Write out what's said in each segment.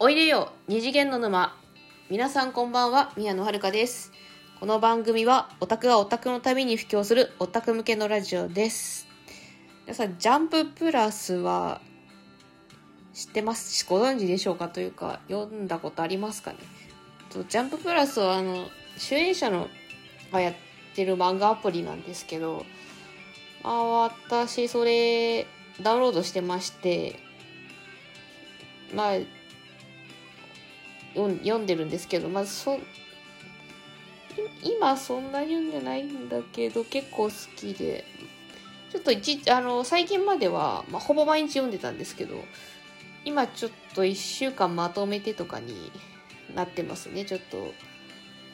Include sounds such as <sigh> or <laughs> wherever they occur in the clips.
おいでよ二次元の沼。皆さんこんばんは宮野遥です。この番組はオタクがオタクのために布教するオタク向けのラジオです。皆さんジャンププラスは知ってますしご存知でしょうかというか読んだことありますかね？ジャンププラスはあの主演者のがやってる漫画アプリなんですけどまあ私それダウンロードしてましてまあ読んでるんですけどまあそ今そんなに読んでないんだけど結構好きで。ちょっと一あの最近までは、まあ、ほぼ毎日読んでたんですけど今ちょっと1週間まとめてとかになってますね。ちょっと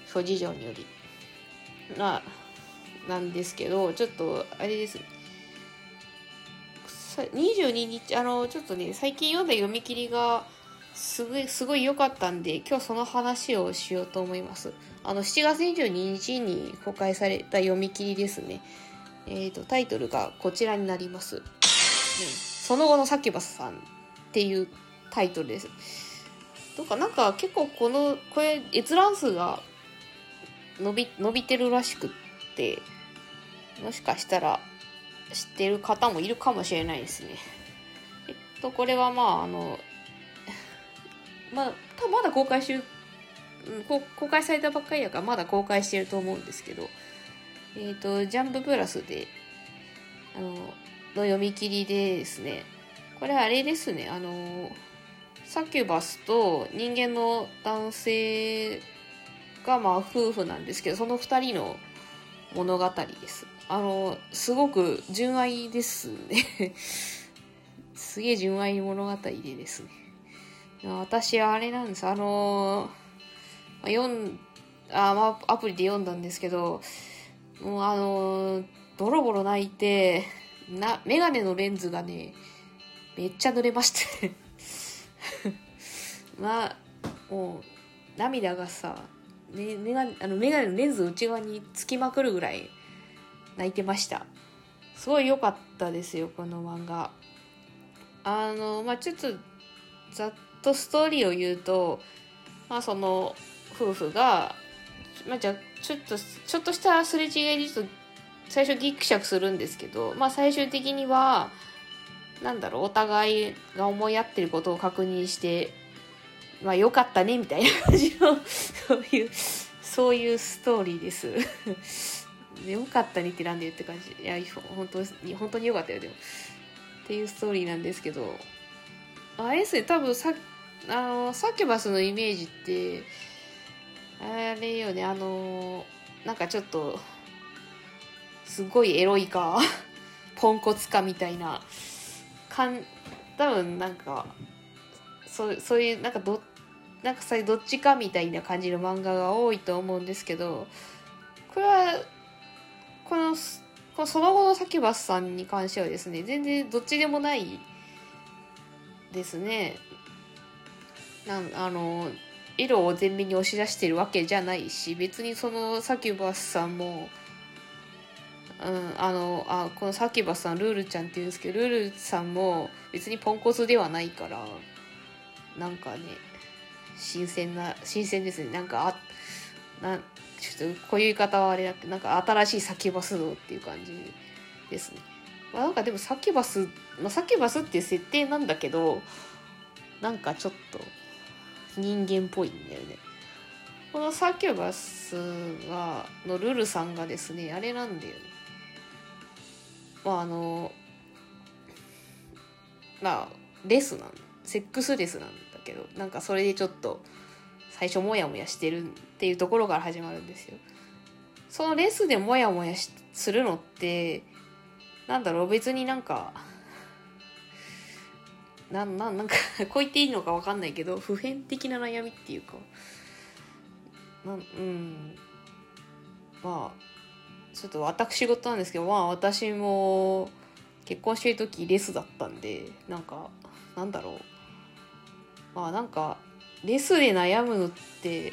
諸事情により。ななんですけどちょっとあれです。22日あのちょっとね最近読んだ読み切りがすごいすごい良かったんで今日その話をしようと思います。あの7月22日に公開された読み切りですね。えっ、ー、とタイトルがこちらになります、ね、その後のサキュバスさんっていうタイトルです。とかなんか結構このこれ閲覧数が伸び伸びてるらしくってもしかしたら知ってる方もいるかもしれないですね。えっと、これはまあ、あの、まあ、多分まだ公開してる、公開されたばっかりだからまだ公開してると思うんですけど、えっ、と、ジャンププラスで、あの、の読み切りでですね、これあれですね、あの、サキュバスと人間の男性がまあ夫婦なんですけど、その二人の物語です。あの、すごく純愛ですね <laughs> すげえ純愛物語でですね。私は、あれなんです。あの、読ん、あ、まあ、アプリで読んだんですけど、もうあの、ボロボロ泣いて、な、メガネのレンズがね、めっちゃ濡れまして。<laughs> まあ、もう、涙がさ、ね、メガ、あの、メガネのレンズ内側につきまくるぐらい、泣いてました。すごい良かったですよこの漫画。あのまあちょっとざっとストーリーを言うとまあその夫婦がまあじゃちょっとちょっとしたすれ違いでちょっと最初ギクシャクするんですけどまあ最終的にはなんだろうお互いが思い合ってることを確認してまあ良かったねみたいな感じのそういうそういうストーリーです。よかったねってなんでって感じ。いや本当に本当によかったよでも。っていうストーリーなんですけど。あれですね多分さあのサキュバスのイメージってあれよねあのなんかちょっとすごいエロいか <laughs> ポンコツかみたいなかん多分なんかそうそういうなんかどなんかさどっちかみたいな感じの漫画が多いと思うんですけどこれはこのこのその後のサキュバスさんに関してはですね全然どっちでもないですね。なんあの色を前面に押し出してるわけじゃないし別にそのサキュバスさんもうん、あのあこのサキュバスさんルールちゃんって言うんですけどルールさんも別にポンコツではないからなんかね新鮮な新鮮ですねなんかあなちょっとこういう言い方はあれだけなんか新しいサキュバス道っていう感じですね。まあ、なんかでもサキュバス、まあ、サキュバスっていう設定なんだけどなんかちょっと人間っぽいんだよね。このサキュバスがのルルさんがですねあれなんだよね。まああのまあレスなんセックスレスなんだけどなんかそれでちょっと最初モヤモヤしてるっていうところから始まるんですよ。そのレスでモヤモヤするのって、なんだろう、別になんか、なん、なん、なんか <laughs> こう言っていいのかわかんないけど、普遍的な悩みっていうか、なん、うん。まあ、ちょっと私事なんですけど、まあ私も結婚してる時レスだったんで、なんか、なんだろう。まあなんか、レスで悩むのって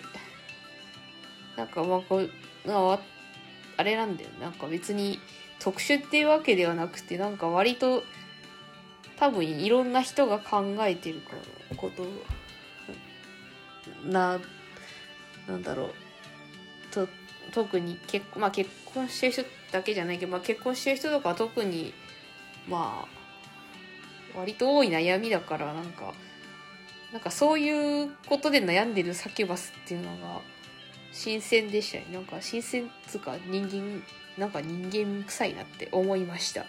なんかまあこうあれなんだよなんか別に特殊っていうわけではなくてなんか割と多分いろんな人が考えてるからことななんだろうと特に結,、まあ、結婚してる人だけじゃないけど、まあ、結婚してる人とかは特にまあ割と多い悩みだからなんかなんかそういうことで悩んでるサキュバスっていうのが新鮮でしたねなんか新鮮っつうか人間なんか人間臭いなって思いました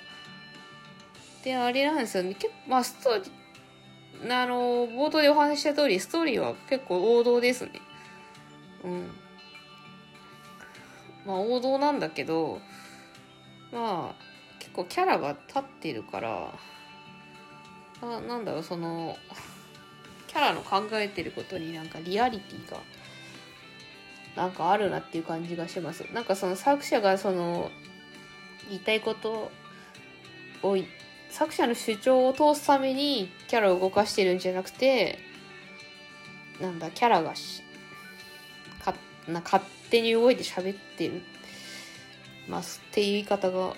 であれなんですよ。ね結構まあストーリーあの冒頭でお話しした通りストーリーは結構王道ですね。うん。まあ王道なんだけどまあ結構キャラが立ってるからあなんだろうそのキャラの考えてることになんかリアリティがなんかあるなっていう感じがします。なんかその作者がその言いたいことを作者の主張を通すためにキャラを動かしてるんじゃなくてなんだキャラがしかな勝手に動いて喋ってる。ますっていう言い方が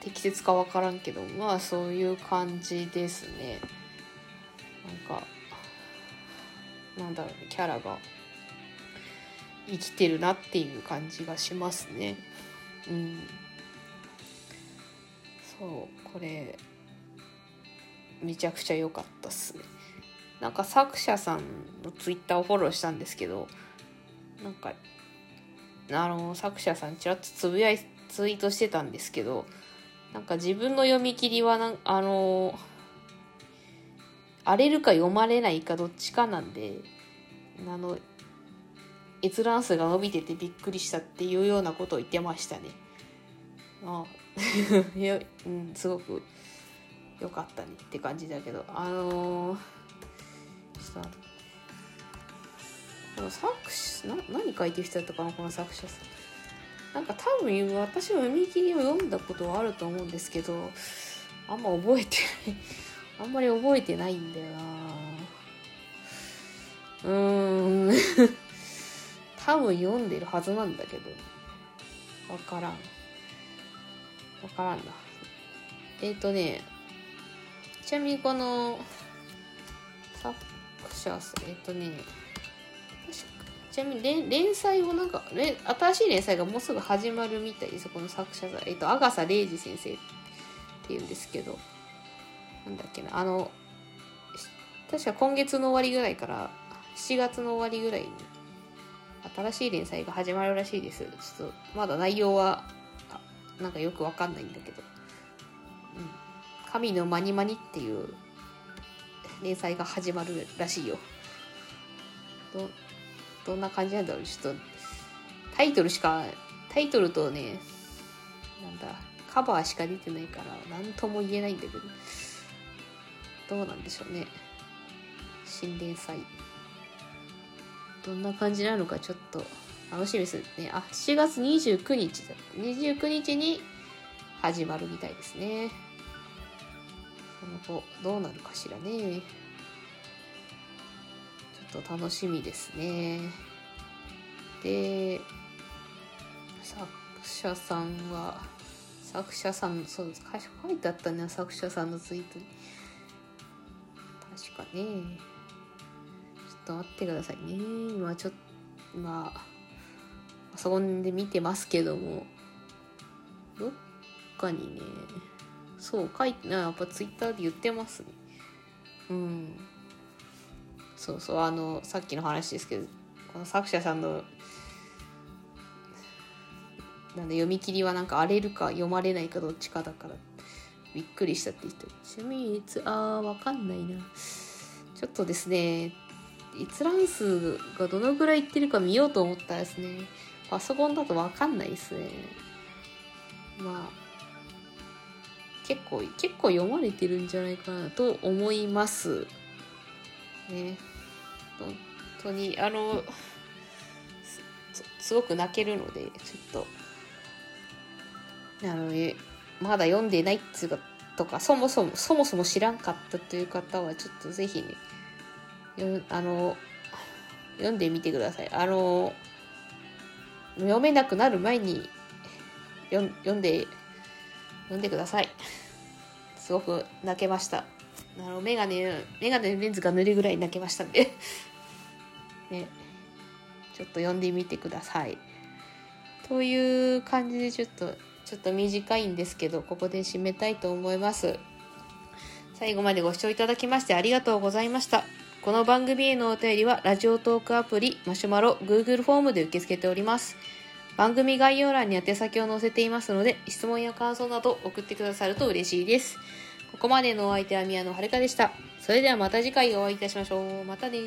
適切か分からんけどまあそういう感じですね。なんかなんだろうキャラが生きてるなっていう感じがしますね。うん。そうこれめちゃくちゃ良かったっすねなんか作者さんのツイッターをフォローしたんですけどなんかあの作者さんちらっとつぶやいツイートしてたんですけどなんか自分の読み切りはなあの荒れるか読まれないかどっちかなんであの閲覧数が伸びててびっくりしたっていうようなことを言ってましたね。あ <laughs> いや、うん、すごく良かったねって感じだけどあのー、ちょっとこの作詞な何書いてる人だったかなこの作者さん。なんか多分私は読み切りを読んだことはあると思うんですけどあんま覚えてない。<laughs> あんまり覚えてないんだよな。うーん。<laughs> 多分読んでるはずなんだけど。わからん。わからんな。えっ、ー、とねちなみにこの作者えっ、ー、とねちなみに連連載をなんか、新しい連載がもうすぐ始まるみたいです。この作者さん、えっと、アガサ・レイジ先生っていうんですけど。なんだっけな。あの確か今月の終わりぐらいから7月の終わりぐらいに新しい連載が始まるらしいです。ちょっとまだ内容はなんかよくわかんないんだけど「うん、神のマニマニ」っていう連載が始まるらしいよ。どどんな感じなんだろう。ちょっとタイトルしかタイトルとねなんだカバーしか出てないから何とも言えないんだけど。どうなんでしょうね。新連載。どんな感じなのかちょっと。楽しみですね。あ7月29日。だ29日に始まるみたいですね。その後どうなるかしらね。ちょっと楽しみですね。で作者さんは作者さんそうです。書いてあったね作者さんのツイートに。確かね。ちょっと待ってくださいね。今ちょっとまあパソコンで見てますけども。どっかにねそう書いてやっぱツイッターで言ってますね。うん。そうそうあのさっきの話ですけどこの作者さんのなんで読み切りはなんか荒れるか読まれないかどっちかだから。びっくりしたって人。ちなみにあーわかんないな。ちょっとですね閲覧数がどのぐらいいってるか見ようと思ったらですねパソコンだとわかんないですね。まあ結構結構読まれてるんじゃないかなと思います。ね。本当にあのすごく泣けるのでちょっと。あのまだ読んでないっつうかとかそもそもそもそも知らんかったという方はちょっとぜひねあの読んでみてください。あの読めなくなる前に読んで読んでください。すごく泣けました。あのメガネメガネのレンズが塗るぐらい泣けましたんで。<laughs> ね。ちょっと読んでみてください。という感じでちょっとちょっと短いんですけどここで締めたいと思います。最後までご視聴いただきましてありがとうございました。この番組へのお便りはラジオトークアプリマシュマロ Google フォームで受け付けております。番組概要欄に宛先を載せていますので質問や感想など送ってくださると嬉しいです。ここまでのお相手は宮野遥でした。それではまた次回お会いいたしましょう。またね